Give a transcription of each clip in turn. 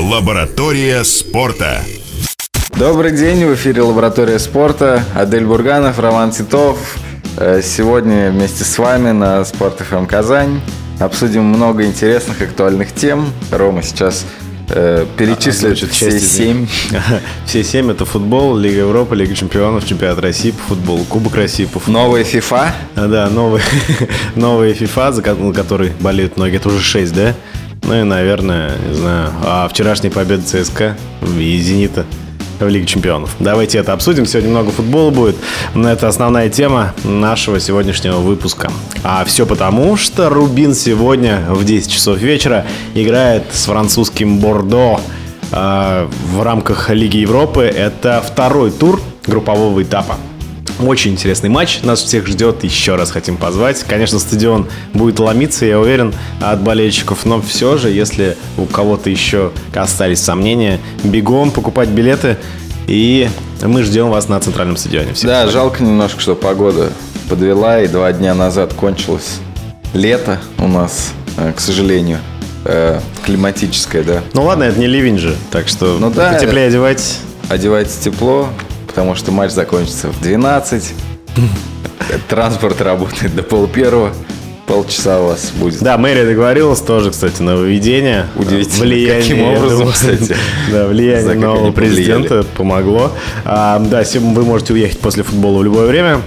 Лаборатория спорта. Добрый день, в эфире Лаборатория спорта. Адель Бурганов, Роман Титов. Э, Сегодня вместе с вами на Спорт ФМ Казань обсудим много интересных актуальных тем. Рома сейчас э, перечислит Озвучит все семь. Все семь это футбол, Лига Европы, Лига чемпионов, чемпионат России по футболу, Кубок России по футболу. Новая FIFA. А, Да, новый, новая FIFA, за которой болеют многие, это уже 6, да? Ну и, наверное, не знаю, а вчерашняя победа ЦСКА и Зенита в Лиге чемпионов. Давайте это обсудим. Сегодня много футбола будет. Но это основная тема нашего сегодняшнего выпуска. А все потому, что Рубин сегодня в 10 часов вечера играет с французским Бордо а, в рамках Лиги Европы. Это второй тур группового этапа. Очень интересный матч. Нас всех ждет. Еще раз хотим позвать. Конечно, стадион будет ломиться, я уверен, от болельщиков. Но все же, если у кого-то еще остались сомнения, бегом покупать билеты. И мы ждем вас на центральном стадионе. Всех Да, жалко немножко, что погода подвела, и два дня назад кончилось лето у нас, э, к сожалению, э, климатическое, да. Ну ладно, это не ливень же, так что Ну да. потеплее одевать. Одевайтесь тепло, потому что матч закончится в 12. Транспорт работает до пол первого. Полчаса у вас будет. Да, мэрия договорилась тоже, кстати, нововведение. Удивительно, Влияние, каким образом, думаю, кстати. Да, влияние нового президента помогло. А, да, вы можете уехать после футбола в любое время.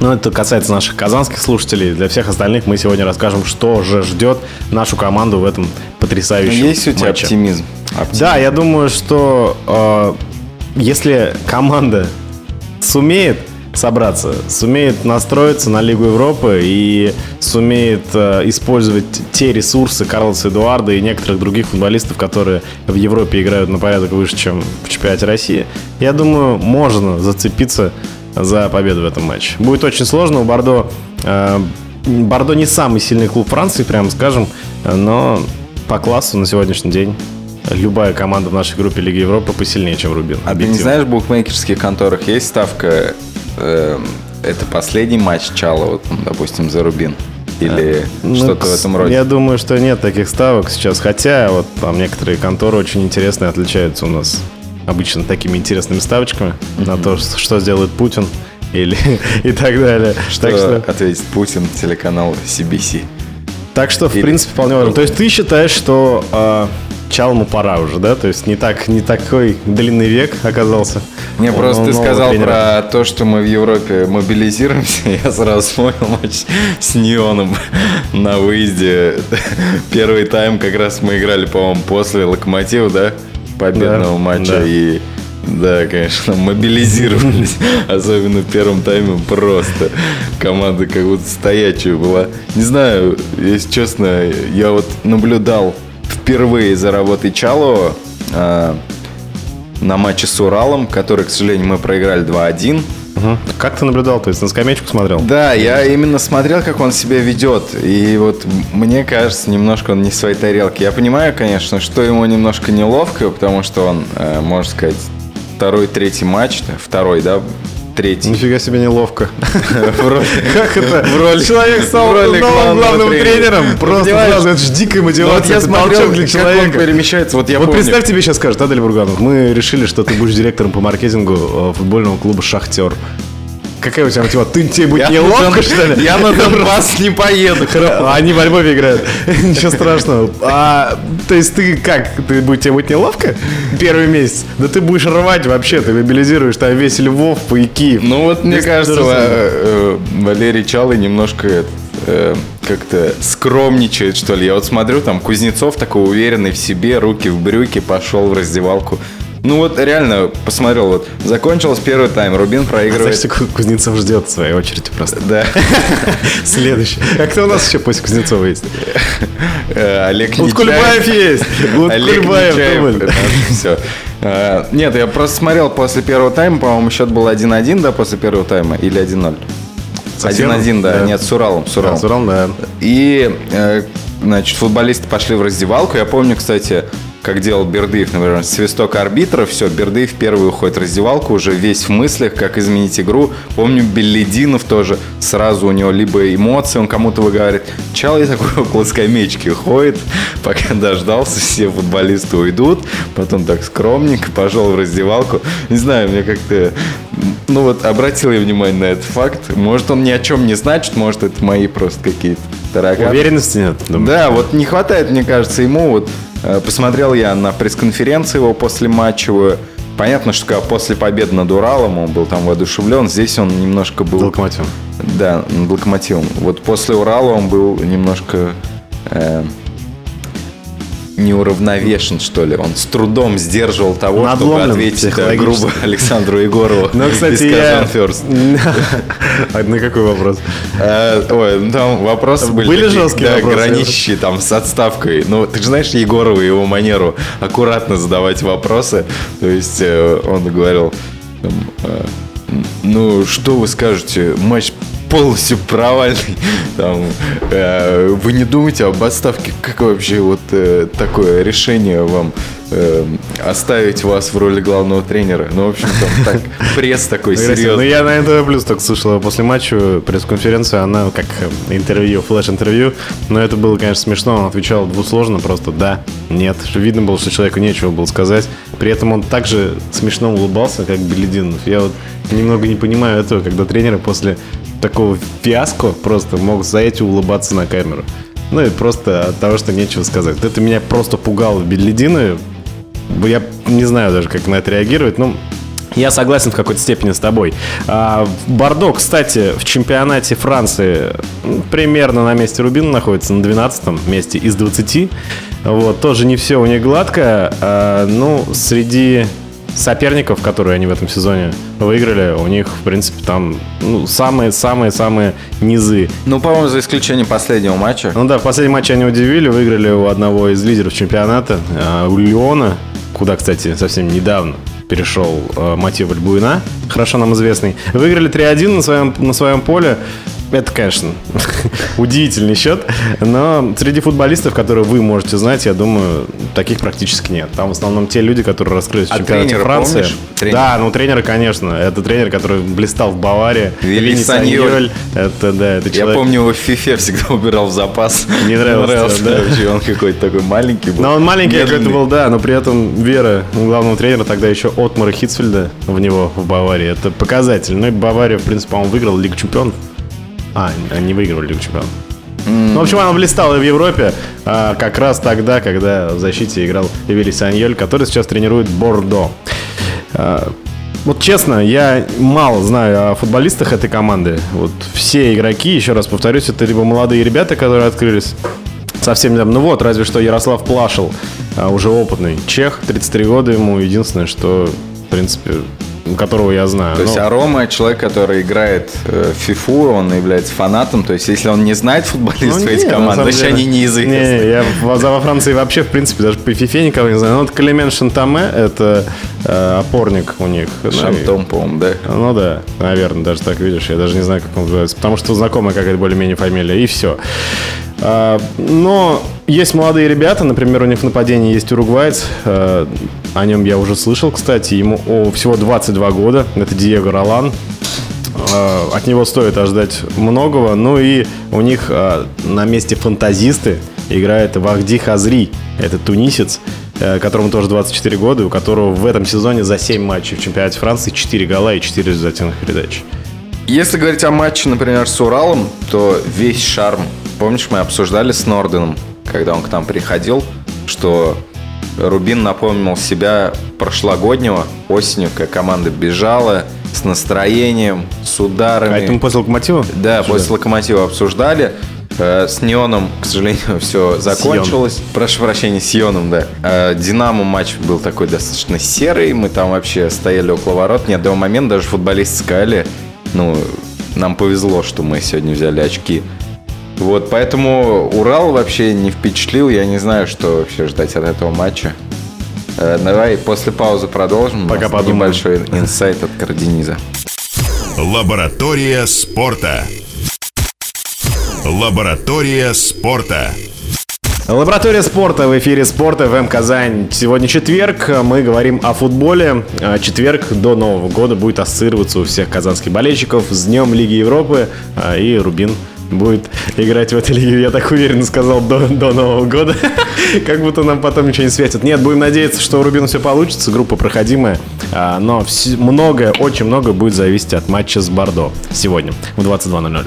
Но это касается наших казанских слушателей. Для всех остальных мы сегодня расскажем, что же ждет нашу команду в этом потрясающем Ну, Есть у тебя матче. оптимизм? Оптимизм. Да, я думаю, что э, если команда сумеет собраться, сумеет настроиться на Лигу Европы и сумеет э, использовать те ресурсы Карлоса Эдуарда и некоторых других футболистов, которые в Европе играют на порядок выше, чем в чемпионате России, я думаю, можно зацепиться за победу в этом матче. Будет очень сложно. У Бордо э, Бордо не самый сильный клуб Франции, прямо скажем, но по классу на сегодняшний день любая команда в нашей группе Лиги Европы посильнее, чем Рубин. А ты не Объективно. знаешь, в букмекерских конторах есть ставка эм, это последний матч Чала, вот, допустим, за Рубин? Или Ну, что-то в этом роде? Я думаю, что нет таких ставок сейчас. Хотя вот там некоторые конторы очень интересные отличаются у нас обычно такими интересными ставочками на то, что что сделает Путин или и так далее. Что, Так что, ответит Путин, телеканал CBC. так что в или- принципе, вполне возможно. То есть ты считаешь, что э, Чалму пора уже, да? То есть не так не такой длинный век оказался. Не, у просто ты нового сказал тренера. про то, что мы в Европе мобилизируемся. Я сразу вспомнил матч с Нионом на выезде. Первый тайм как раз мы играли, по-моему, после Локомотива, да? Победного Да, матча. да. И да, конечно, мобилизировались. Особенно в первом тайме просто. Команда как будто стоячая была. Не знаю, если честно, я вот наблюдал впервые за работой Чалова а, на матче с Уралом, который, к сожалению, мы проиграли 2-1. Мгм. Как ты наблюдал? То есть на скамеечку смотрел? Да, я именно смотрел, как он себя ведет. И вот мне кажется, немножко он не в своей тарелке. Я понимаю, конечно, что ему немножко неловко, потому что он, э, можно сказать, второй, третий матч, второй, да, третий. Нифига себе неловко. Как это? Человек стал новым главным тренером. Просто сразу, это же дикая мотивация. я смотрел, для человека. перемещается. Вот я Вот представь, тебе сейчас скажут, Адель Бурганов, мы решили, что ты будешь директором по маркетингу э, футбольного клуба «Шахтер». Какая у тебя мотивация? Ты, тебе будет неловко, что ли? Я на Донбасс не поеду. Они во Львове играют. Ничего страшного. А, то есть ты как? Ты, будет- тебе будет неловко первый месяц? Да ты будешь рвать вообще. Ты мобилизируешь там весь Львов и Киев. Ну вот мне кажется, э, э, Валерий Чалый немножко э, как-то скромничает, что ли. Я вот смотрю, там Кузнецов такой уверенный в себе, руки в брюки, пошел в раздевалку. Ну вот реально, посмотрел, вот закончился первый тайм, Рубин проигрывает. Знаешь, Ку- Кузнецов ждет в своей очереди просто. Да. Следующий. А кто у нас еще после Кузнецова есть? Э, Олег Вот. Кульбаев есть. Вот Кульбаев. Все. Нет, я просто смотрел после первого тайма, по-моему, счет был 1-1, да, после первого тайма, или 1-0. Совсем? 1-1, да. Да. Нет, с Уралом. С Уралом. Да, Сурал, да. И, э, значит, футболисты пошли в раздевалку. Я помню, кстати, как делал Бердыев, например, свисток арбитра, все, Бердыев первый уходит в раздевалку, уже весь в мыслях, как изменить игру. Помню, Беллидинов тоже сразу у него либо эмоции, он кому-то выговаривает. Чалый такой около скамеечки ходит, пока дождался, все футболисты уйдут, потом так скромненько пошел в раздевалку. Не знаю, мне как-то ну вот обратил я внимание на этот факт. Может, он ни о чем не значит, может, это мои просто какие-то тараканы. Уверенности нет? Думаю. Да, вот не хватает, мне кажется, ему. Вот э, посмотрел я на пресс-конференции его после матчевую. Понятно, что когда после победы над Уралом он был там воодушевлен. Здесь он немножко был... Локомотивом. Да, над Локомотивом. Вот после Урала он был немножко... Э, неуравновешен, что ли. Он с трудом сдерживал того, чтобы ответить да, грубо Александру Егорову. Ну, кстати, я... First. На какой вопрос? Э, ой, ну там вопросы были. Были жесткие да, граничащие там с отставкой. Ну, ты же знаешь Егорова и его манеру аккуратно задавать вопросы. То есть э, он говорил, э, ну, что вы скажете, матч полностью провальный. Там, э, вы не думаете об отставке? Как вообще вот э, такое решение вам э, оставить вас в роли главного тренера? Ну, в общем, там так, пресс такой серьезный. Ну, я на НТВ Плюс только слышал после матча пресс-конференцию, она как интервью, флеш-интервью, но это было, конечно, смешно, он отвечал двусложно, просто да, нет. Видно было, что человеку нечего было сказать. При этом он также смешно улыбался, как Белединов. Я вот немного не понимаю этого, когда тренеры после такого фиаско просто мог заять и улыбаться на камеру. Ну и просто от того, что нечего сказать. Это меня просто пугало Беллидина. Я не знаю даже, как на это реагировать. Ну, я согласен в какой-то степени с тобой. А, Бордо, кстати, в чемпионате Франции примерно на месте Рубина находится, на 12 месте из 20. Вот, тоже не все у них гладко. А, ну, среди соперников, которые они в этом сезоне выиграли, у них, в принципе, там ну, самые-самые-самые низы. Ну, по-моему, за исключением последнего матча. Ну да, в последнем матче они удивили, выиграли у одного из лидеров чемпионата, а, у Леона, куда, кстати, совсем недавно перешел э, Матио Бальбуина, хорошо нам известный. Выиграли 3-1 на своем, на своем поле. Это, конечно, удивительный счет, но среди футболистов, которые вы можете знать, я думаю, таких практически нет. Там в основном те люди, которые раскрылись в а чемпионате Франции. Да, ну тренеры, конечно. Это тренер, который блистал в Баварии. Вилли Саньоль. Это, да, это человек... Я помню, его в FIFA всегда убирал в запас. Не нравился, да? Вообще, он какой-то такой маленький был. Но он маленький какой-то был, да, но при этом вера главного тренера тогда еще Отмара Хитцфельда в него в Баварии. Это показатель. Ну и Бавария, в принципе, он выиграл Лигу чемпионов. А, они выигрывали Лигу чемпионов. Mm. Ну, в общем, она блистала в Европе а, как раз тогда, когда в защите играл Эвели Саньоль, который сейчас тренирует Бордо. А, вот честно, я мало знаю о футболистах этой команды. Вот все игроки, еще раз повторюсь, это либо молодые ребята, которые открылись совсем недавно. Ну вот, разве что Ярослав Плашел, а, уже опытный чех, 33 года ему. Единственное, что, в принципе, которого я знаю. То есть но... Арома человек, который играет э, в FIFA, он является фанатом. То есть если он не знает футболистов ну, этих команд, значит деле... они неизвестны. Не, я во, во Франции вообще, в принципе, даже по FIFA никого не знаю. Ну, вот Клемен Шантаме, это э, опорник у них. Шантом, ну, по-моему, да? Ну да, наверное, даже так видишь. Я даже не знаю, как он называется. Потому что знакомая какая-то более-менее фамилия, и все. А, но есть молодые ребята, например, у них в нападении есть уругвайц, а, о нем я уже слышал, кстати, ему всего 22 года, это Диего Ролан, а, от него стоит ожидать многого, ну и у них на месте фантазисты играет Вахди Хазри, это тунисец, э, которому тоже 24 года, у которого в этом сезоне за 7 матчей в чемпионате Франции 4 гола и 4 результативных передач. Если говорить о матче, например, с Уралом, то весь шарм. Помнишь, мы обсуждали с Норденом, когда он к нам приходил, что Рубин напомнил себя прошлогоднего осенью, как команда бежала с настроением, с ударами. А это мы после Локомотива? Да, обсуждали? после Локомотива обсуждали. Э, с Неоном, к сожалению, все закончилось. Прошу прощения, с Йоном, да. Э, Динамо матч был такой достаточно серый. Мы там вообще стояли около ворот. Ни одного момента даже футболисты сказали, ну, нам повезло, что мы сегодня взяли очки. Вот, поэтому Урал вообще не впечатлил. Я не знаю, что вообще ждать от этого матча. Э, давай после паузы продолжим. Пока подумаем. Небольшой инсайт от Кардиниза. Лаборатория спорта. Лаборатория спорта. Лаборатория спорта в эфире спорта ФМ Казань. Сегодня четверг, мы говорим о футболе. А четверг до Нового года будет ассоциироваться у всех казанских болельщиков с Днем Лиги Европы а, и Рубин будет играть в этой лиге, я так уверенно сказал, до, до Нового года. как будто нам потом ничего не светит. Нет, будем надеяться, что у Рубина все получится, группа проходимая. А, но все, многое, очень много будет зависеть от матча с Бордо сегодня в 22.00.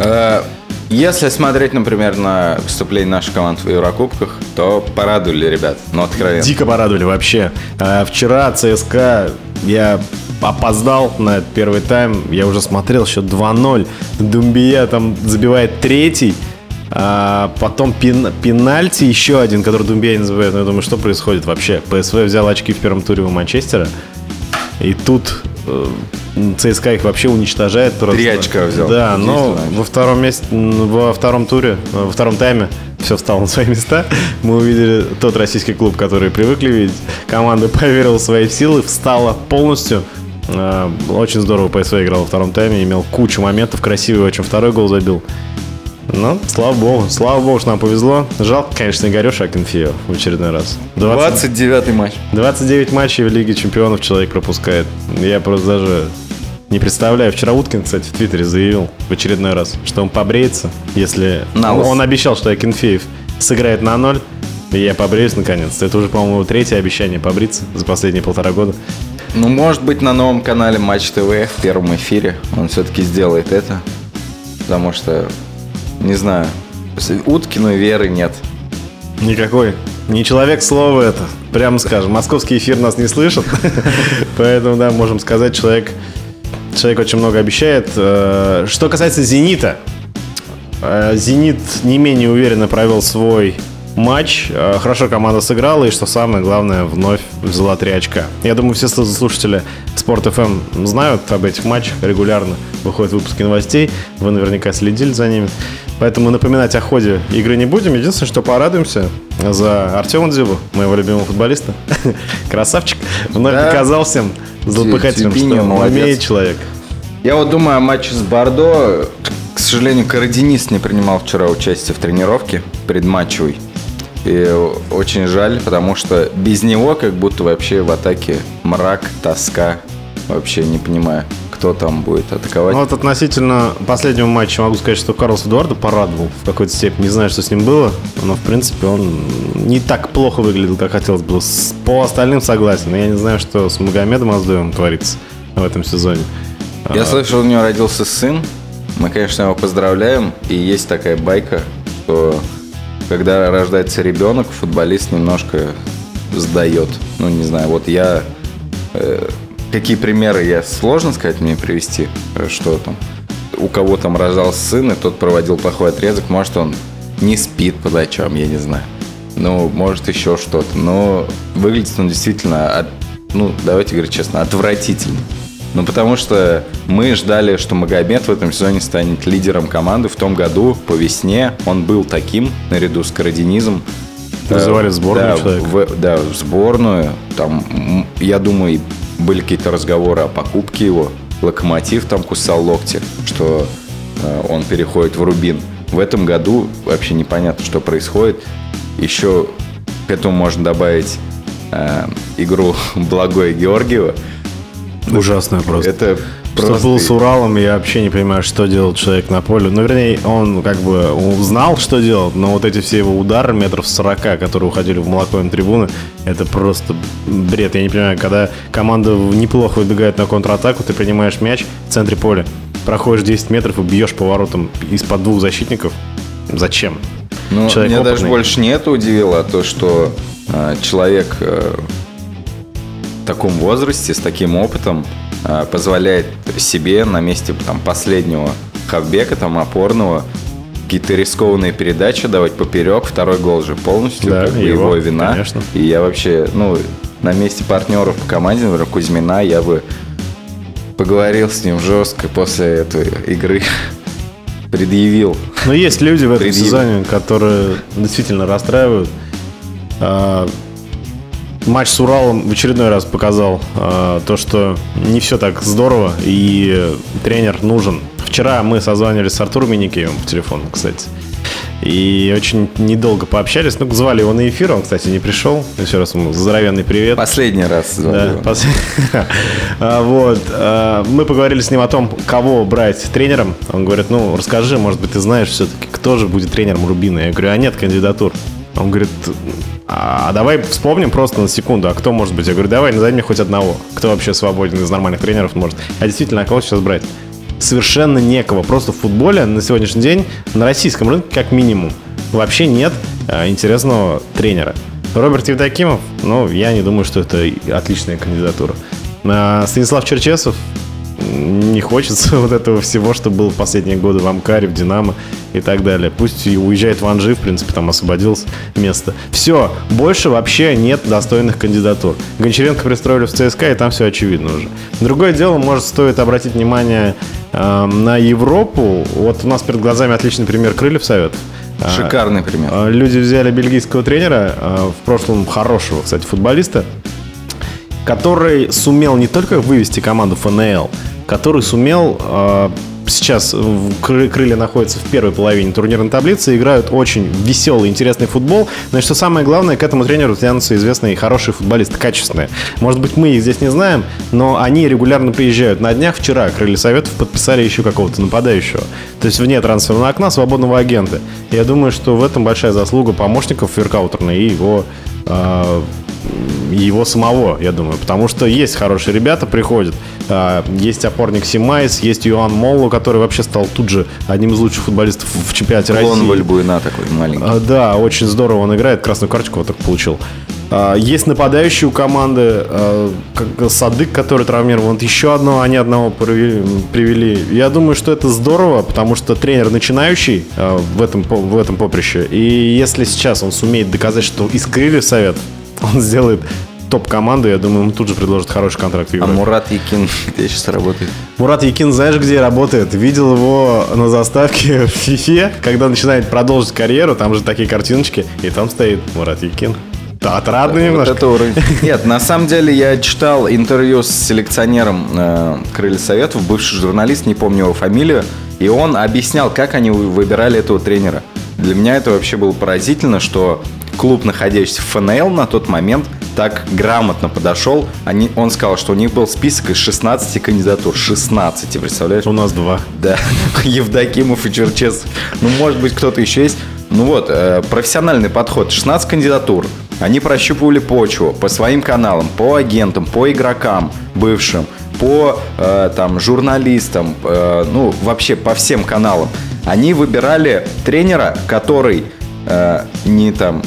Э, если смотреть, например, на выступление наших команд в Еврокубках, то порадовали ребят, ну откровенно. Дико порадовали вообще. А, вчера ЦСКА я опоздал на первый тайм. Я уже смотрел счет 2-0. Думбия там забивает третий. А потом пен, пенальти еще один, который Думбия не забивает. Но я думаю, что происходит вообще? ПСВ взял очки в первом туре у Манчестера. И тут э, ЦСКА их вообще уничтожает. Просто. Три очка взял. Да, но во втором, месте, во втором туре, во втором тайме все встало на свои места. Мы увидели тот российский клуб, который привыкли видеть. Команда поверила в свои силы, встала полностью. А, очень здорово ПСВ играл во втором тайме, имел кучу моментов, красивый очень второй гол забил. Ну, слава богу, слава богу, что нам повезло. Жалко, конечно, Игореша Акинфеева в очередной раз. 20... 29-й матч. 29 матчей в Лиге Чемпионов человек пропускает. Я просто даже не представляю. Вчера Уткин, кстати, в Твиттере заявил в очередной раз, что он побреется, если... На он обещал, что Акинфеев сыграет на ноль, и я побреюсь наконец-то. Это уже, по-моему, третье обещание побриться за последние полтора года. Ну, может быть, на новом канале Матч ТВ в первом эфире он все-таки сделает это. Потому что, не знаю, Уткину веры нет. Никакой. Не человек слова это, прямо скажем. Московский эфир нас не слышит, поэтому, да, можем сказать, человек, человек очень много обещает. Э, что касается «Зенита», э, «Зенит» не менее уверенно провел свой матч. Э, хорошо команда сыграла, и что самое главное, вновь взяла три очка. Я думаю, все слушатели Спорт FM знают об этих матчах регулярно. Выходят выпуски новостей, вы наверняка следили за ними. Поэтому напоминать о ходе игры не будем. Единственное, что порадуемся за Артема Дзюбу, моего любимого футболиста. Красавчик. Вновь да. показал всем злопыхателем, что умеет человек. Я вот думаю о матче с Бордо. К сожалению, Карадинист не принимал вчера участие в тренировке предматчевой. И очень жаль, потому что без него как будто вообще в атаке мрак, тоска. Вообще не понимаю, кто там будет атаковать. Ну, вот относительно последнего матча могу сказать, что Карлос Эдуардо порадовал в какой-то степени. Не знаю, что с ним было, но в принципе он не так плохо выглядел, как хотелось бы. По остальным согласен. Я не знаю, что с Магомедом Аздоевым творится в этом сезоне. Я а... слышал, у него родился сын. Мы, конечно, его поздравляем. И есть такая байка, что когда рождается ребенок, футболист немножко сдает. Ну, не знаю, вот я... Э, какие примеры я сложно сказать мне привести, э, что там у кого там рождался сын, и тот проводил плохой отрезок, может, он не спит по ночам, я не знаю. Ну, может, еще что-то. Но выглядит он действительно, от, ну, давайте говорить честно, отвратительно. Ну, потому что мы ждали, что Магомед в этом сезоне станет лидером команды. В том году по весне он был таким, наряду с Карадинизом. Вызывали в сборную да, в, да, в сборную. Там, я думаю, были какие-то разговоры о покупке его. Локомотив там кусал локти, что э, он переходит в Рубин. В этом году вообще непонятно, что происходит. Еще к этому можно добавить э, игру Благое Георгиева, Ужасная просто. Это Просто... Что был с Уралом, я вообще не понимаю, что делал человек на поле. Ну, вернее, он как бы узнал, что делать, но вот эти все его удары метров 40, которые уходили в молоко на трибуны, это просто бред. Я не понимаю, когда команда неплохо выбегает на контратаку, ты принимаешь мяч в центре поля, проходишь 10 метров и бьешь поворотом из-под двух защитников. Зачем? Ну, человек меня опытный. даже больше не это удивило, а то, что э, человек э, в таком возрасте, с таким опытом, э, позволяет себе на месте там, последнего хавбека, там, опорного, какие-то рискованные передачи давать поперек. Второй гол же полностью да, как его, его вина. Конечно. И я вообще, ну, на месте партнеров по команде, например, Кузьмина, я бы поговорил с ним жестко после этой игры. Предъявил. Но есть люди в этом Предъявил. сезоне, которые действительно расстраивают. Матч с Уралом в очередной раз показал э, то, что не все так здорово, и тренер нужен. Вчера мы созванивались с Артуром Миникеевым по телефону, кстати. И очень недолго пообщались. Ну, звали его на эфир, он, кстати, не пришел. Еще раз ему здоровенный привет. Последний раз звали Да, А, Вот. а, Мы поговорили с ним о том, кого брать тренером. Он говорит, ну, расскажи, может быть, ты знаешь все-таки, кто же будет тренером Рубина. Я говорю, а нет кандидатур. Он говорит, а давай вспомним просто на секунду, а кто может быть? Я говорю, давай, назови мне хоть одного. Кто вообще свободен из нормальных тренеров может. А действительно, а кого сейчас брать? Совершенно некого. Просто в футболе на сегодняшний день, на российском рынке как минимум, вообще нет а, интересного тренера. Роберт Евдокимов, ну, я не думаю, что это отличная кандидатура. А Станислав Черчесов, не хочется вот этого всего, что было в последние годы в Амкаре, в Динамо и так далее. Пусть и уезжает в Анжи, в принципе, там освободилось место. Все, больше вообще нет достойных кандидатур. Гончаренко пристроили в ЦСКА, и там все очевидно уже. Другое дело, может, стоит обратить внимание э, на Европу. Вот у нас перед глазами отличный пример Крыльев Советов. А, Шикарный пример. а, Люди взяли бельгийского тренера, а, в прошлом хорошего, кстати, футболиста, который сумел не только вывести команду ФНЛ, который сумел а, сейчас крылья находятся в первой половине турнирной таблицы, играют очень веселый, интересный футбол. Но и что самое главное, к этому тренеру тянутся известные хорошие футболисты, качественные. Может быть, мы их здесь не знаем, но они регулярно приезжают. На днях вчера крылья Советов подписали еще какого-то нападающего. То есть вне трансферного окна свободного агента. Я думаю, что в этом большая заслуга помощников Феркаутерна и его а, его самого, я думаю. Потому что есть хорошие ребята, приходят. А, Есть опорник Симайс, есть Юан Молло, который вообще стал тут же одним из лучших футболистов в чемпионате Клон России. Вальбуина такой маленький. А, Да, очень здорово он играет. Красную карточку вот так получил. А, Есть нападающие у команды, как Садык, который травмирован. Еще одного, они одного привели. Я думаю, что это здорово, потому что тренер начинающий в этом, в этом поприще. И если сейчас он сумеет доказать, что из крыльев совет, он сделает топ-команду, я думаю, ему тут же предложат хороший контракт в А Европе. Мурат Якин где сейчас работает? Мурат Якин, знаешь, где работает? Видел его на заставке в Фифе, когда начинает продолжить карьеру, там же такие картиночки, и там стоит Мурат Якин. Да, отрадно Вот немножко. это уровень. Нет, на самом деле я читал интервью с селекционером э, Крылья Советов, бывший журналист, не помню его фамилию, и он объяснял, как они вы- выбирали этого тренера. Для меня это вообще было поразительно, что клуб, находящийся в ФНЛ на тот момент, так грамотно подошел. Они, он сказал, что у них был список из 16 кандидатур. 16, представляешь? У нас два. Да, Евдокимов и Черчесов. Ну, может быть, кто-то еще есть. Ну вот, э, профессиональный подход. 16 кандидатур. Они прощупывали почву по своим каналам, по агентам, по игрокам бывшим, по э, там, журналистам, э, ну, вообще по всем каналам. Они выбирали тренера, который не там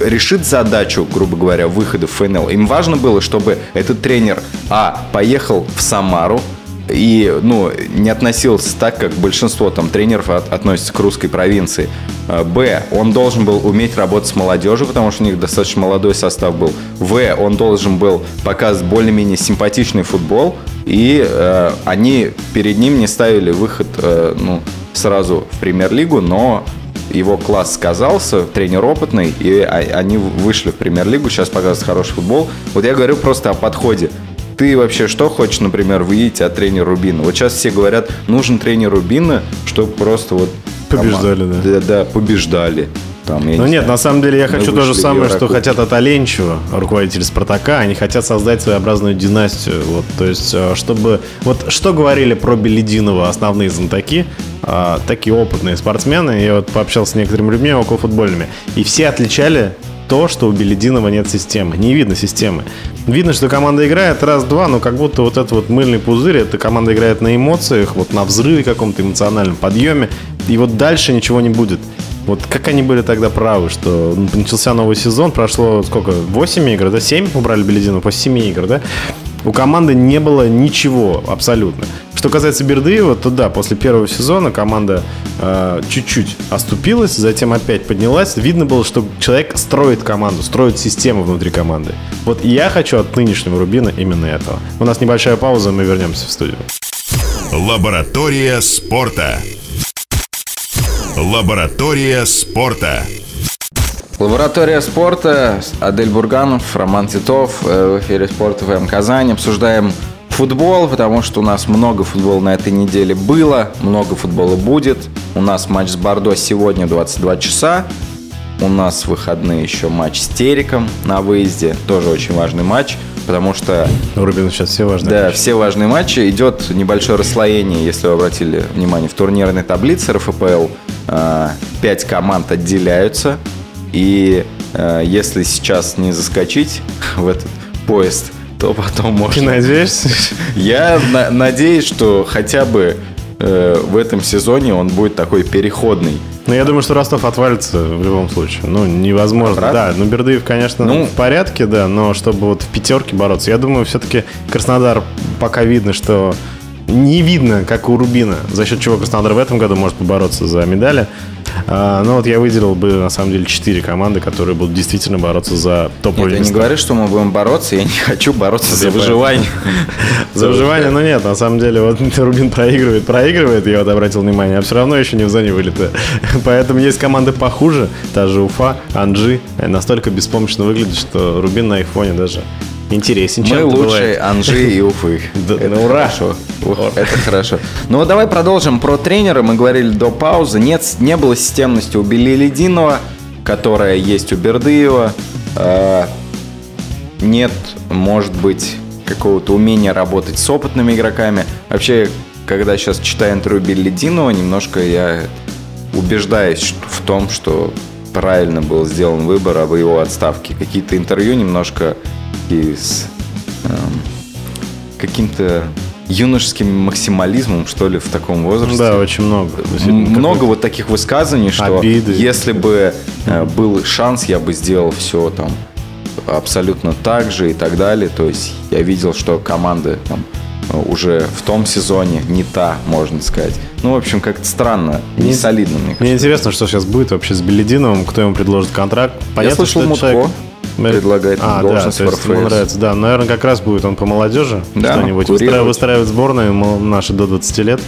решит задачу, грубо говоря, выхода в ФНЛ. Им важно было, чтобы этот тренер, а, поехал в Самару, и, ну, не относился так, как большинство там тренеров от- относятся к русской провинции. А, Б. Он должен был уметь работать с молодежью, потому что у них достаточно молодой состав был. В. Он должен был показывать более-менее симпатичный футбол, и э, они перед ним не ставили выход, э, ну, сразу в премьер-лигу, но его класс сказался, тренер опытный, и а- они вышли в премьер-лигу, сейчас показывают хороший футбол. Вот я говорю просто о подходе. Ты вообще что хочешь, например, выйти от тренера Рубина? Вот сейчас все говорят, нужен тренер Рубина, чтобы просто вот... Побеждали, команда- да. Да, да, побеждали. Там, Ну не нет, знаю. на самом деле я хочу то же самое, что хотят от Оленчева, руководитель Спартака. Они хотят создать своеобразную династию. Вот, то есть, э, чтобы... Вот что говорили про Белединова основные знатоки, а, такие опытные спортсмены. Я вот пообщался с некоторыми людьми около футбольными. И все отличали то, что у Белединова нет системы. Не видно системы. Видно, что команда играет раз-два, но как будто вот этот вот мыльный пузырь, эта команда играет на эмоциях, вот на взрыве каком-то эмоциональном подъеме. И вот дальше ничего не будет. Вот как они были тогда правы, что ну, начался новый сезон, прошло сколько, 8 игр, да, 7 убрали Беледину после 7 игр, да? У команды не было ничего абсолютно. Что касается Бердыева, то да, после первого сезона команда э, чуть-чуть оступилась, затем опять поднялась. Видно было, что человек строит команду, строит систему внутри команды. Вот я хочу от нынешнего Рубина именно этого. У нас небольшая пауза, мы вернемся в студию. Лаборатория спорта. Лаборатория спорта. Лаборатория спорта, Адель Бурганов, Роман Титов, э, в эфире спорта ФМ Казань. Обсуждаем футбол, потому что у нас много футбола на этой неделе было, много футбола будет. У нас матч с Бордо сегодня 22 часа. У нас в выходные еще матч с Териком на выезде. Тоже очень важный матч, потому что... У Рубина сейчас все важные Да, матчи. все важные матчи. Идет небольшое расслоение, если вы обратили внимание, в турнирной таблице РФПЛ. э, Пять команд отделяются. И э, если сейчас не заскочить в этот поезд, то потом Ты можно... надеешься? Я на- надеюсь, что хотя бы э, в этом сезоне он будет такой переходный. Ну, я думаю, что Ростов отвалится в любом случае. Ну, невозможно. Правда? Да, ну, Бердыев, конечно, Ну. в порядке, да, но чтобы вот в пятерке бороться, я думаю, все-таки Краснодар пока видно, что не видно, как у Рубина, за счет чего Краснодар в этом году может побороться за медали. А, ну, вот я выделил бы, на самом деле, четыре команды, которые будут действительно бороться за Нет, топовые я не места. говорю, что мы будем бороться, я не хочу бороться за выживание. За выживание, но нет, на самом деле, вот Рубин проигрывает, проигрывает, я вот обратил внимание, а все равно еще не в зоне вылета. Поэтому есть команды похуже, та же Уфа, Анджи, э, настолько беспомощно выглядит, что Рубин на их фоне даже интересен. Мы бывает. Анжи и Уфы. Да, ну, ура! хорошо. Ух, Это хорошо. Ну вот давай продолжим про тренера. Мы говорили до паузы. Нет, не было системности у Белилединова, которая есть у Бердыева. А, Нет, может быть, какого-то умения работать с опытными игроками. Вообще, когда сейчас читаю интервью Беллидинова, немножко я убеждаюсь в том, что правильно был сделан выбор об его отставке. Какие-то интервью немножко и с эм, каким-то юношеским максимализмом, что ли, в таком возрасте. Да, очень много. Много вот таких высказываний, что Обиды. если бы э, был шанс, я бы сделал все там абсолютно так же и так далее. То есть я видел, что команда там э, уже в том сезоне не та, можно сказать. Ну, в общем, как-то странно, не Мне- солидно, мне кажется. Мне интересно, что сейчас будет вообще с Белединовым, кто ему предложит контракт. Понятно, слышал, что Мутко человек- предлагает а, должность да, в есть ему РФС. нравится. Да, наверное, как раз будет он по молодежи Да, что-нибудь выстраивать, выстраивать сборную наши до 20 лет.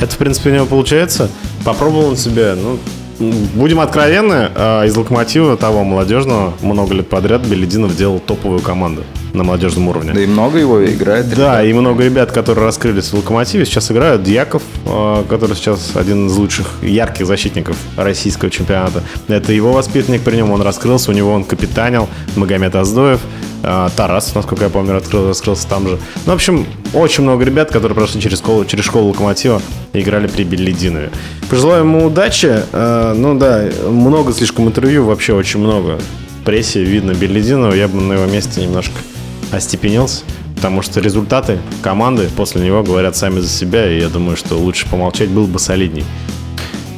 Это, в принципе, у него получается. Попробовал он себя. Ну, будем откровенны, а, из локомотива того молодежного много лет подряд Белединов делал топовую команду на молодежном уровне. Да и много его играет. Да, и много ребят, которые раскрылись в «Локомотиве», сейчас играют. Дьяков, э, который сейчас один из лучших, ярких защитников российского чемпионата. Это его воспитанник, при нем он раскрылся, у него он капитанил, Магомед Аздоев. Э, Тарас, насколько я помню, раскрыл- раскрылся там же. Ну, в общем, очень много ребят, которые прошли через школу, через школу «Локомотива» и играли при Беллидинове. Пожелаю ему удачи. Э, Ну да, много слишком интервью, вообще очень много. В прессе видно Беллидинова, я бы на его месте немножко остепенился, потому что результаты команды после него говорят сами за себя, и я думаю, что лучше помолчать было бы солидней.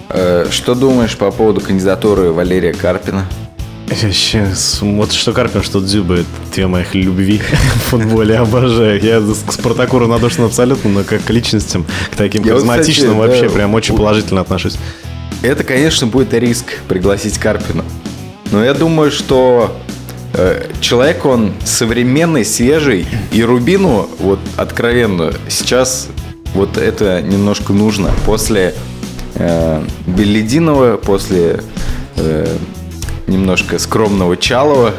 Э, Что думаешь по поводу кандидатуры Валерия Карпина? Вот что Карпин, что Дзюба, это две моих любви в футболе, обожаю. Я к Спартаку равнодушен абсолютно, но как к личностям, к таким Я вот, харизматичным кстати, вообще да, прям очень положительно отношусь. Это, конечно, будет риск пригласить Карпина. Но я думаю, что э, человек, он современный, свежий, и Рубину, вот откровенно, сейчас вот это немножко нужно. После э, Беллидинова, после э, немножко скромного Чалова,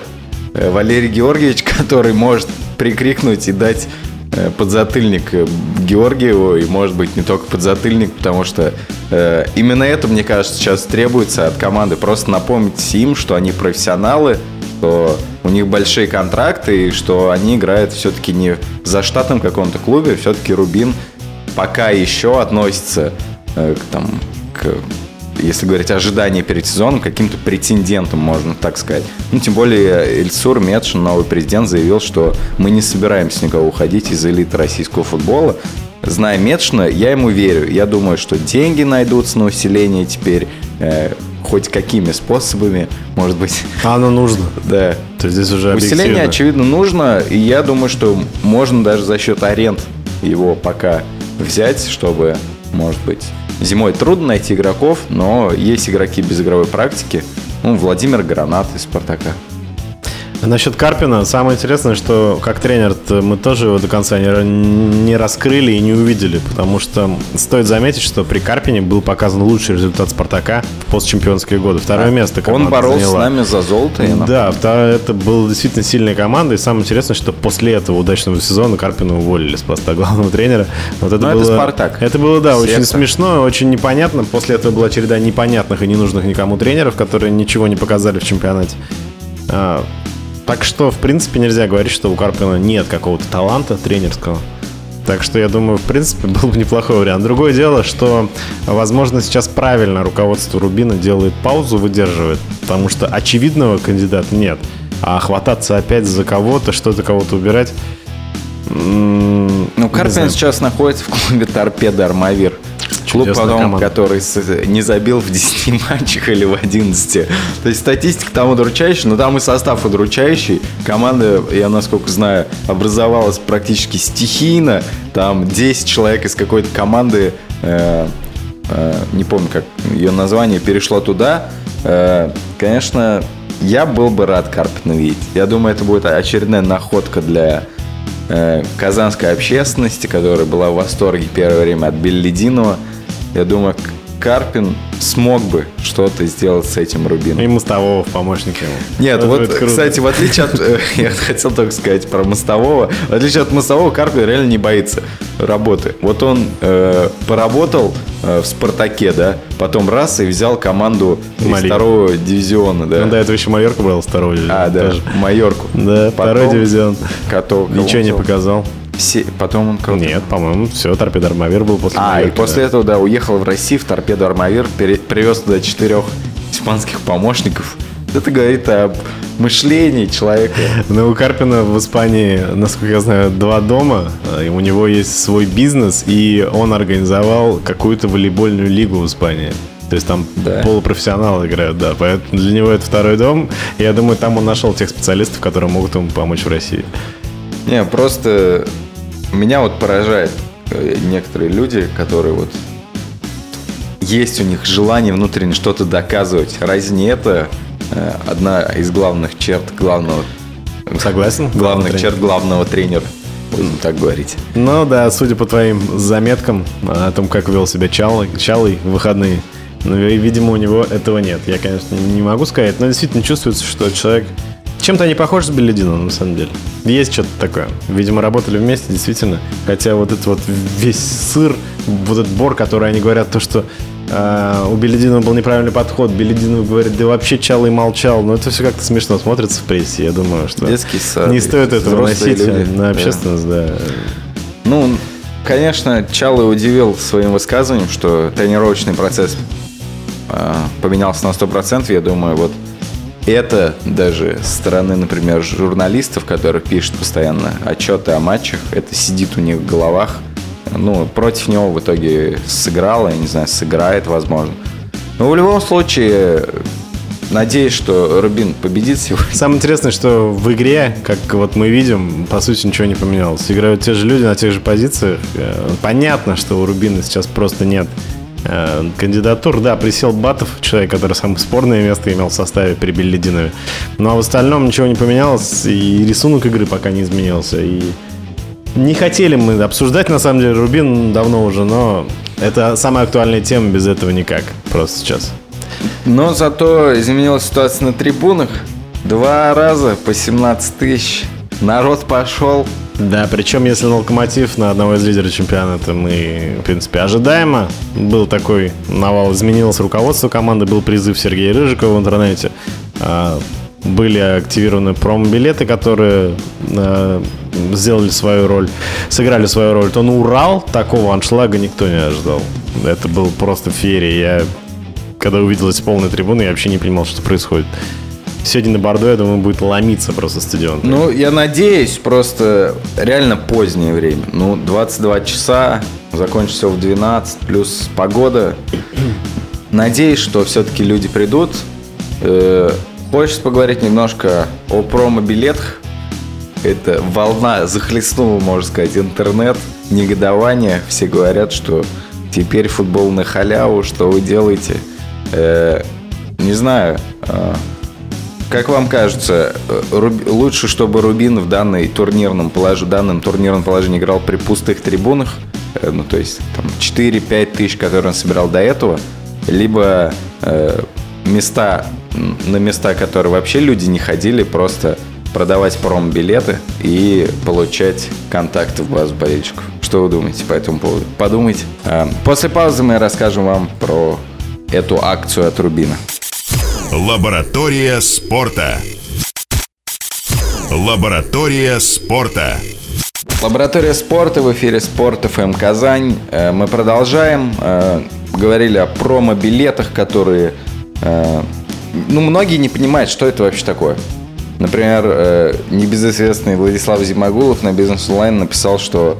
э, Валерий Георгиевич, который может прикрикнуть и дать э, подзатыльник э, Георгиеву, и может быть не только подзатыльник, потому что именно это, мне кажется, сейчас требуется от команды. Просто напомнить им, что они профессионалы, что у них большие контракты, и что они играют все-таки не за штатом каком-то клубе, все-таки Рубин пока еще относится к, там, к если говорить о ожидании перед сезоном, каким-то претендентом, можно так сказать. Ну, тем более Эльсур Медшин, новый президент, заявил, что мы не собираемся никого уходить из элиты российского футбола. Зная Медшина, я ему верю. Я думаю, что деньги найдутся на усиление теперь, э, хоть какими способами, может быть, А оно нужно. да. То есть здесь уже Усиление, объективно. очевидно, нужно, и я думаю, что можно даже за счет аренд его пока взять, чтобы, может быть, зимой трудно найти игроков, но есть игроки без игровой практики. Ну, Владимир Гранат из «Спартака». Насчет Карпина, самое интересное, что как тренер мы тоже его до конца не, не раскрыли и не увидели, потому что стоит заметить, что при Карпине был показан лучший результат Спартака в постчемпионские годы. Второе а, место Он боролся заняла. с нами за золото. Да, это была действительно сильная команда, и самое интересное, что после этого удачного сезона Карпина уволили с поста главного тренера. Вот это, Но было, это Спартак. Это было, да, Секта. очень смешно, очень непонятно. После этого была череда непонятных и ненужных никому тренеров, которые ничего не показали в чемпионате. Так что, в принципе, нельзя говорить, что у Карпина нет какого-то таланта тренерского. Так что я думаю, в принципе, был бы неплохой вариант. Другое дело, что, возможно, сейчас правильно руководство Рубина делает паузу, выдерживает, потому что очевидного кандидата нет. А хвататься опять за кого-то, что-то кого-то убирать... Ну, Карпин сейчас находится в клубе «Торпеда Армавир». Клуб, потом, который не забил в 10 матчах или в 11. То есть статистика там удручающая, но там и состав удручающий. Команда, я насколько знаю, образовалась практически стихийно. Там 10 человек из какой-то команды, э, э, не помню, как ее название, перешло туда. Э, конечно, я был бы рад Карпина видеть. Я думаю, это будет очередная находка для э, казанской общественности, которая была в восторге первое время от Беллидинова. Я думаю, Карпин смог бы что-то сделать с этим Рубином. И Мостового в помощнике ему. Нет, вот, кстати, в отличие от... Э, я хотел только сказать про Мостового. В отличие от Мостового, Карпин реально не боится работы. Вот он э, поработал э, в «Спартаке», да, потом раз и взял команду из второго дивизиона, да. Ну, до этого еще Майорку брал второго дивизиона. А, да, тоже. Майорку. Да, потом, второй дивизион. Котов, Ничего не показал. Все, потом он кого Нет, по-моему, все, Торпедо Армавир был после А, Майорки, и после да. этого, да, уехал в Россию в Торпедо Армавир, пере, привез туда четырех испанских помощников. Это говорит об мышлении человека. Ну, у Карпина в Испании, насколько я знаю, два дома. И у него есть свой бизнес, и он организовал какую-то волейбольную лигу в Испании. То есть там да. полупрофессионалы играют, да. Поэтому для него это второй дом. И я думаю, там он нашел тех специалистов, которые могут ему помочь в России. Не, просто меня вот поражает э, некоторые люди, которые вот есть у них желание внутренне что-то доказывать. Разве не это э, одна из главных черт главного... Согласен. Главных черт главного тренера будем так говорить. Ну да, судя по твоим заметкам о том, как вел себя Чалый, Чалый в выходные, ну, видимо, у него этого нет. Я, конечно, не могу сказать, но действительно чувствуется, что человек чем-то они похожи с Беллидином, на самом деле. Есть что-то такое. Видимо, работали вместе, действительно. Хотя вот этот вот весь сыр, вот этот бор, который они говорят, то, что э, у Беллидинова был неправильный подход. Беллидинов говорит, да вообще чал и молчал. Но это все как-то смешно смотрится в прессе. Я думаю, что Детский сад, не стоит этого носить люди. на общественность, да. да. Ну, конечно, Чалы удивил своим высказыванием, что тренировочный процесс э, поменялся на 100%. Я думаю, вот это даже со стороны, например, журналистов, которые пишут постоянно отчеты о матчах, это сидит у них в головах. Ну, против него в итоге сыграло, я не знаю, сыграет, возможно. Но в любом случае, надеюсь, что Рубин победит сегодня. Самое интересное, что в игре, как вот мы видим, по сути ничего не поменялось. Играют те же люди на тех же позициях. Э, понятно, что у Рубина сейчас просто нет кандидатур, да, присел Батов, человек, который самое спорное место имел в составе при Беллидинове. Ну а в остальном ничего не поменялось, и рисунок игры пока не изменился. И не хотели мы обсуждать, на самом деле, Рубин давно уже, но это самая актуальная тема, без этого никак, просто сейчас. Но зато изменилась ситуация на трибунах. Два раза по 17 тысяч. Народ пошел, да, причем если на локомотив на одного из лидеров чемпионата мы, в принципе, ожидаемо. Был такой навал, изменилось руководство команды, был призыв Сергея Рыжикова в интернете. А, были активированы промо-билеты, которые э, сделали свою роль, сыграли свою роль, то на Урал такого аншлага никто не ожидал. Это был просто феерия. Я, когда увидел эти полные трибуны, я вообще не понимал, что происходит. Сегодня на Бордо, я думаю, будет ломиться просто стадион. Ну, я надеюсь, просто реально позднее время. Ну, 22 часа, закончится в 12, плюс погода. Надеюсь, что все-таки люди придут. Э, хочется поговорить немножко о промо-билетах. Это волна захлестнула, можно сказать, интернет, негодование. Все говорят, что теперь футбол на халяву, что вы делаете. Э, не знаю, э, как вам кажется, э, Руб- лучше, чтобы Рубин в данной турнирном полож... данном турнирном положении играл при пустых трибунах, э, ну, то есть там 4-5 тысяч, которые он собирал до этого, либо э, места, на места, которые вообще люди не ходили, просто продавать промбилеты и получать контакты в базу болельщиков. Что вы думаете по этому поводу? Подумайте. А, После паузы мы расскажем вам про эту акцию от Рубина. Лаборатория спорта. Лаборатория спорта. Лаборатория спорта в эфире Спорт ФМ Казань. Э, Мы продолжаем. Э, Говорили о промо-билетах, которые... э, Ну, многие не понимают, что это вообще такое. Например, небезызвестный Владислав Зимагулов на Бизнес Онлайн написал, что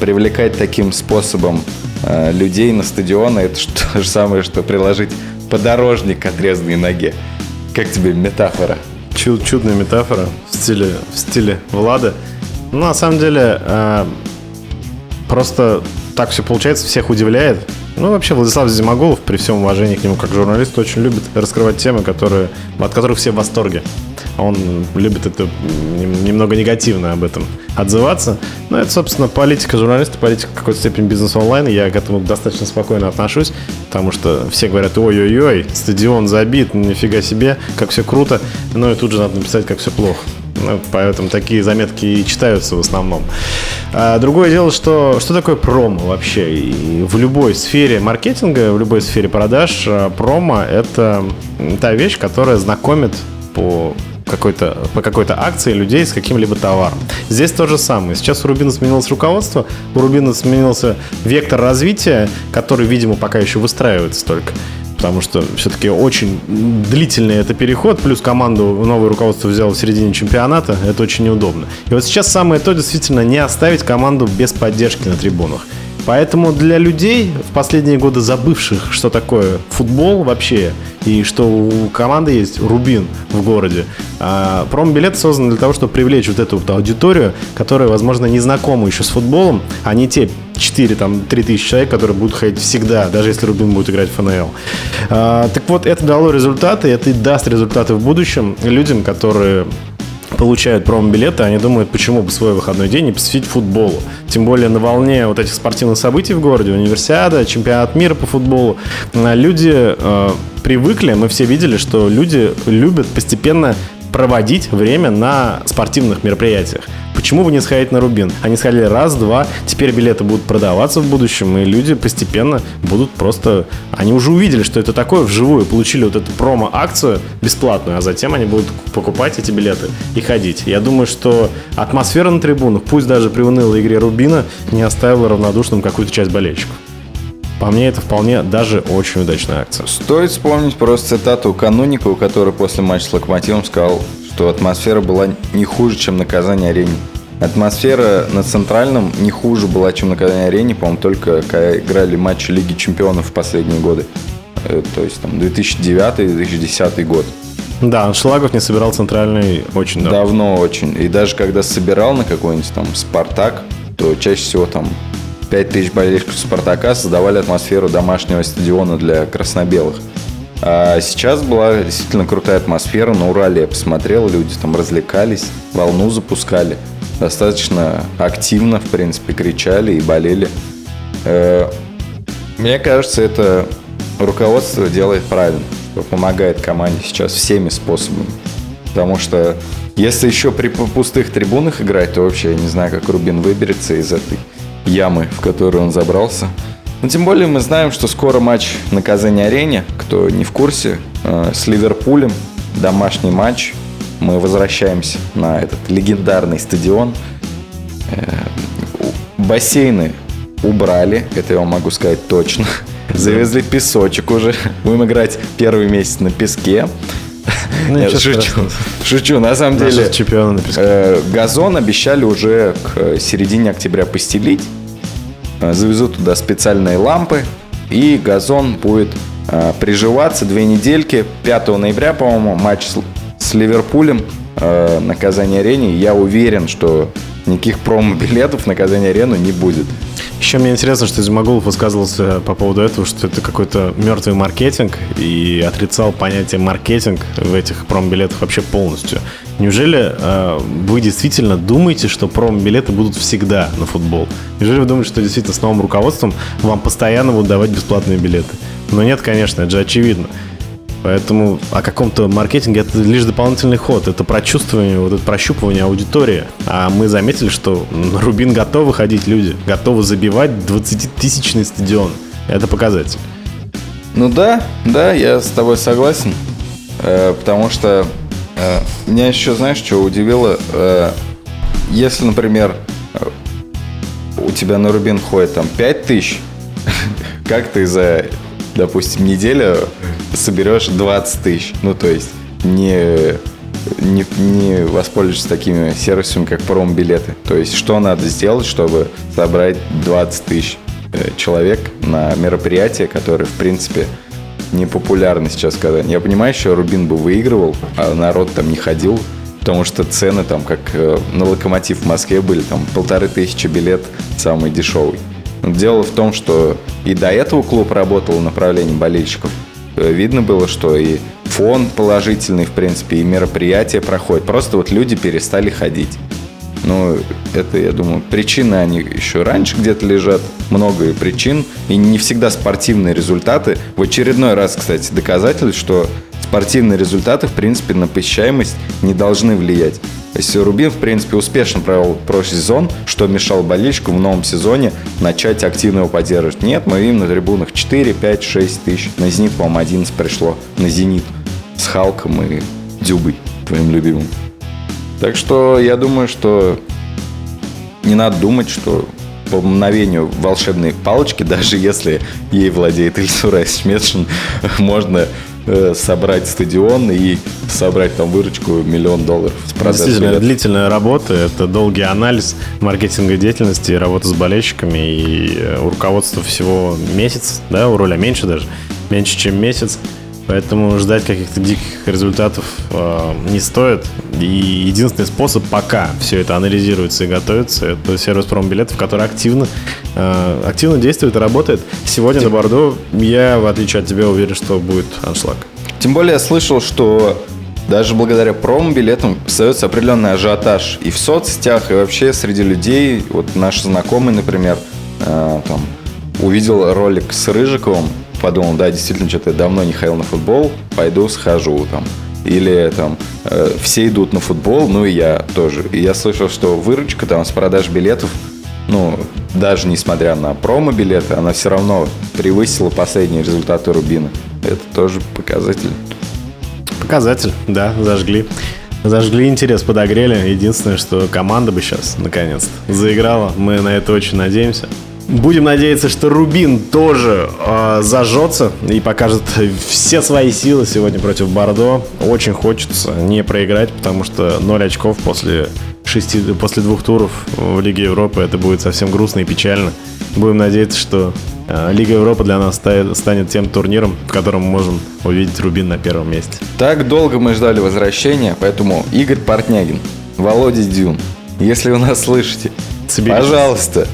привлекать таким способом людей на стадионы это то же самое, что приложить подорожник отрезанной ноге. Как тебе метафора? Чуд- чудная метафора в стиле, в стиле Влада. Ну, на самом деле, э, просто так все получается, всех удивляет. Ну, вообще, Владислав Зимоголов, при всем уважении к нему как журналист, очень любит раскрывать темы, которые, от которых все в восторге. Он любит это нем- немного негативно об этом отзываться. Но это, собственно, политика журналиста, политика какой-то степени бизнеса онлайн. Я к этому достаточно спокойно отношусь, потому что все говорят, ой-ой-ой, стадион забит, нифига себе, как все круто. Ну и тут же надо написать, как все плохо. Ну, поэтому такие заметки и читаются в основном. А другое дело, что что такое промо вообще? И в любой сфере маркетинга, в любой сфере продаж а, промо – это та вещь, которая знакомит по какой-то, по какой-то акции людей с каким-либо товаром. Здесь то же самое. Сейчас у Рубина сменилось руководство, у Рубина сменился вектор развития, который, видимо, пока еще выстраивается только потому что все-таки очень длительный это переход, плюс команду новое руководство взяло в середине чемпионата, это очень неудобно. И вот сейчас самое то действительно не оставить команду без поддержки на трибунах. Поэтому для людей, в последние годы забывших, что такое футбол вообще, и что у команды есть Рубин в городе, а, промбилет создан для того, чтобы привлечь вот эту вот аудиторию, которая, возможно, не знакома еще с футболом, а не те 4, там, 3 тысячи человек, которые будут ходить всегда, даже если Рубин будет играть в ФНЛ. А, так вот, это дало результаты, это и даст результаты в будущем людям, которые получают промо-билеты, они думают, почему бы свой выходной день не посвятить футболу. Тем более на волне вот этих спортивных событий в городе, универсиада, чемпионат мира по футболу, а, люди э, привыкли, мы все видели, что люди любят постепенно проводить время на спортивных мероприятиях. Почему бы не сходить на Рубин? Они сходили раз, два, теперь билеты будут продаваться в будущем, и люди постепенно будут просто... Они уже увидели, что это такое вживую, получили вот эту промо-акцию бесплатную, а затем они будут покупать эти билеты и ходить. Я думаю, что атмосфера на трибунах, пусть даже при унылой игре Рубина, не оставила равнодушным какую-то часть болельщиков. По мне, это вполне даже очень удачная акция. Стоит вспомнить просто цитату Кануника, который после матча с Локомотивом сказал, что атмосфера была не хуже, чем на Казани-арене. Атмосфера на Центральном не хуже была, чем на Казани-арене, по-моему, только когда играли матчи Лиги Чемпионов в последние годы. Э, То есть там 2009-2010 год. Да, Аншлагов не собирал центральный очень давно. Давно очень. И даже когда собирал на какой-нибудь там Спартак, то чаще всего там 5000 болельщиков Спартака создавали атмосферу домашнего стадиона для красно-белых. А сейчас была действительно крутая атмосфера. На Урале я посмотрел, люди там развлекались, волну запускали. Достаточно активно, в принципе, кричали и болели. Э, Мне кажется, это руководство делает правильно, что помогает команде сейчас всеми способами. Потому что если еще при пу- пустых трибунах играть, то вообще я не знаю, как Рубин выберется из этой ямы, в которую он забрался. Но тем более мы знаем, что скоро матч на Казани-арене. Кто не в курсе, э, с Ливерпулем домашний матч. Мы возвращаемся на этот легендарный стадион. Э, Бассейны убрали, это я вам могу сказать точно. Завезли песочек уже. Будем играть первый месяц на песке. Ну, Нет, шучу. страшного. Шучу. На самом Наши деле, чемпионы на песке. э, газон обещали уже к середине октября постелить. Э, Завезут туда специальные лампы. И газон будет э, приживаться две недельки. 5 ноября, по-моему, матч с, Ливерпулем э, на Казани-арене. Я уверен, что никаких промо-билетов на Казань-арену не будет. Еще мне интересно, что Зимагулов высказывался по поводу этого, что это какой-то мертвый маркетинг и отрицал понятие маркетинг в этих промо-билетах вообще полностью. Неужели э, вы действительно думаете, что промо-билеты будут всегда на футбол? Неужели вы думаете, что действительно с новым руководством вам постоянно будут давать бесплатные билеты? Но нет, конечно, это же очевидно. Поэтому о каком-то маркетинге это лишь дополнительный ход. Это прочувствование, вот это прощупывание аудитории. А мы заметили, что на Рубин готовы ходить люди, готовы забивать 20-тысячный стадион. Это показатель. Ну да, да, я с тобой согласен. Э, потому что э, меня еще, знаешь, что удивило? Э, если, например, у тебя на Рубин ходит там 5 тысяч, как ты за, допустим, неделю соберешь 20 тысяч. Ну, то есть не, не, не воспользуешься такими сервисами, как промо-билеты. То есть что надо сделать, чтобы собрать 20 тысяч э, человек на мероприятие, которое, в принципе, не популярно сейчас сказать. Я понимаю, что Рубин бы выигрывал, а народ там не ходил, потому что цены там, как э, на Локомотив в Москве были, там полторы тысячи билет самый дешевый. Дело в том, что и до этого клуб работал в направлении болельщиков – видно было, что и фон положительный, в принципе, и мероприятия проходят. Просто вот люди перестали ходить. Ну, это, я думаю, причины они еще раньше где-то лежат, много причин, и не всегда спортивные результаты. В очередной раз, кстати, доказательство, что спортивные результаты, в принципе, на посещаемость не должны влиять. Если Рубин, в принципе, успешно провел прошлый сезон, что мешал болельщикам в новом сезоне начать активно его поддерживать? Нет, мы видим на трибунах 4, 5, 6 тысяч. На «Зенит», по-моему, 11 пришло. На «Зенит» с Халком и Дюбой, твоим любимым. Так что я думаю, что не надо думать, что по мгновению волшебной палочки, даже если ей владеет Ильсура Сметшин, можно Э, собрать стадион и собрать там выручку миллион долларов с продажи Действительно, билетов. длительная работа, это долгий анализ маркетинговой деятельности, работа с болельщиками и э, у руководства всего месяц, да, у роля меньше даже, меньше, чем месяц. Поэтому ждать каких-то диких результатов э, не стоит. И единственный способ, пока все это анализируется и готовится, это сервис промбилетов, который активно, э, активно действует и работает. Сегодня Тем... на Бордо я, в отличие от тебя, уверен, что будет аншлаг. Тем более я слышал, что даже благодаря промо-билетам создается определенный ажиотаж и в соцсетях, и вообще среди людей. Вот наш знакомый, например, э, там, увидел ролик с Рыжиковым, подумал, да, действительно, что-то я давно не ходил на футбол, пойду схожу там. Или там э, все идут на футбол, ну и я тоже. И я слышал, что выручка там с продаж билетов, ну, даже несмотря на промо-билеты, она все равно превысила последние результаты Рубина. Это тоже показатель. Показатель, да, зажгли. Зажгли интерес, подогрели. Единственное, что команда бы сейчас, наконец-то, заиграла. Мы на это очень надеемся. Будем надеяться, что Рубин тоже э, зажжется и покажет все свои силы сегодня против Бордо. Очень хочется не проиграть, потому что 0 очков после, шести, после двух туров в Лиге Европы это будет совсем грустно и печально. Будем надеяться, что э, Лига Европы для нас станет, станет тем турниром, в котором мы можем увидеть Рубин на первом месте. Так долго мы ждали возвращения, поэтому Игорь Портнягин, Володя Дюн, если вы нас слышите, Соберитесь. пожалуйста,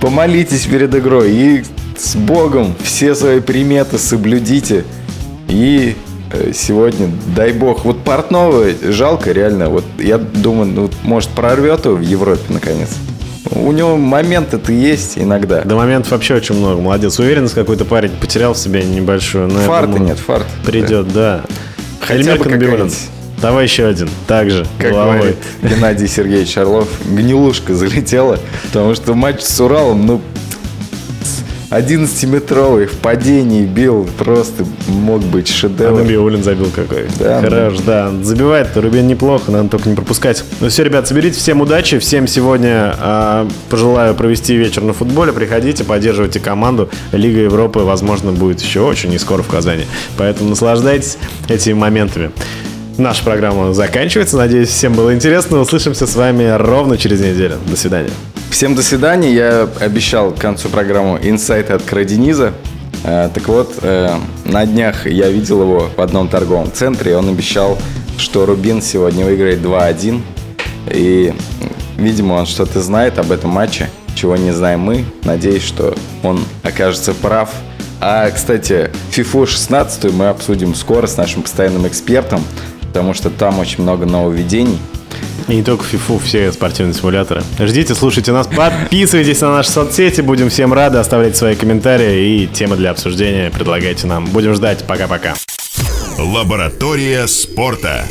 помолитесь перед игрой и с Богом все свои приметы соблюдите. И э, сегодня, дай бог, вот Портнова жалко реально. Вот я думаю, ну, может прорвет его в Европе наконец. У него моменты-то есть иногда. До моментов вообще очень много. Молодец. Уверенность какой-то парень потерял в себе небольшую. Но фарта думаю, нет, фарт. Придет, да. да. Хотя бы Давай еще один. Также. Как головой. говорит Геннадий Сергеевич Орлов, гнилушка залетела, потому что матч с Уралом, ну, 11-метровый в падении бил, просто мог быть шедевр. А Набиулин забил какой. Да, Хорош, ну... да. Забивает Рубин неплохо, надо только не пропускать. Ну все, ребят, соберите, всем удачи, всем сегодня э, пожелаю провести вечер на футболе, приходите, поддерживайте команду. Лига Европы, возможно, будет еще очень не скоро в Казани. Поэтому наслаждайтесь этими моментами. Наша программа заканчивается. Надеюсь, всем было интересно. Услышимся с вами ровно через неделю. До свидания. Всем до свидания. Я обещал к концу программы инсайты от Крадениза. Э, так вот, э, на днях я видел его в одном торговом центре, он обещал, что Рубин сегодня выиграет 2-1. И видимо, он что-то знает об этом матче, чего не знаем мы. Надеюсь, что он окажется прав. А, кстати, FIFA 16 мы обсудим скоро с нашим постоянным экспертом, потому что там очень много нововведений. И не только FIFA, все спортивные симуляторы. Ждите, слушайте нас, подписывайтесь на наши соцсети, будем всем рады, оставляйте свои комментарии и темы для обсуждения предлагайте нам. Будем ждать, пока-пока. Лаборатория спорта.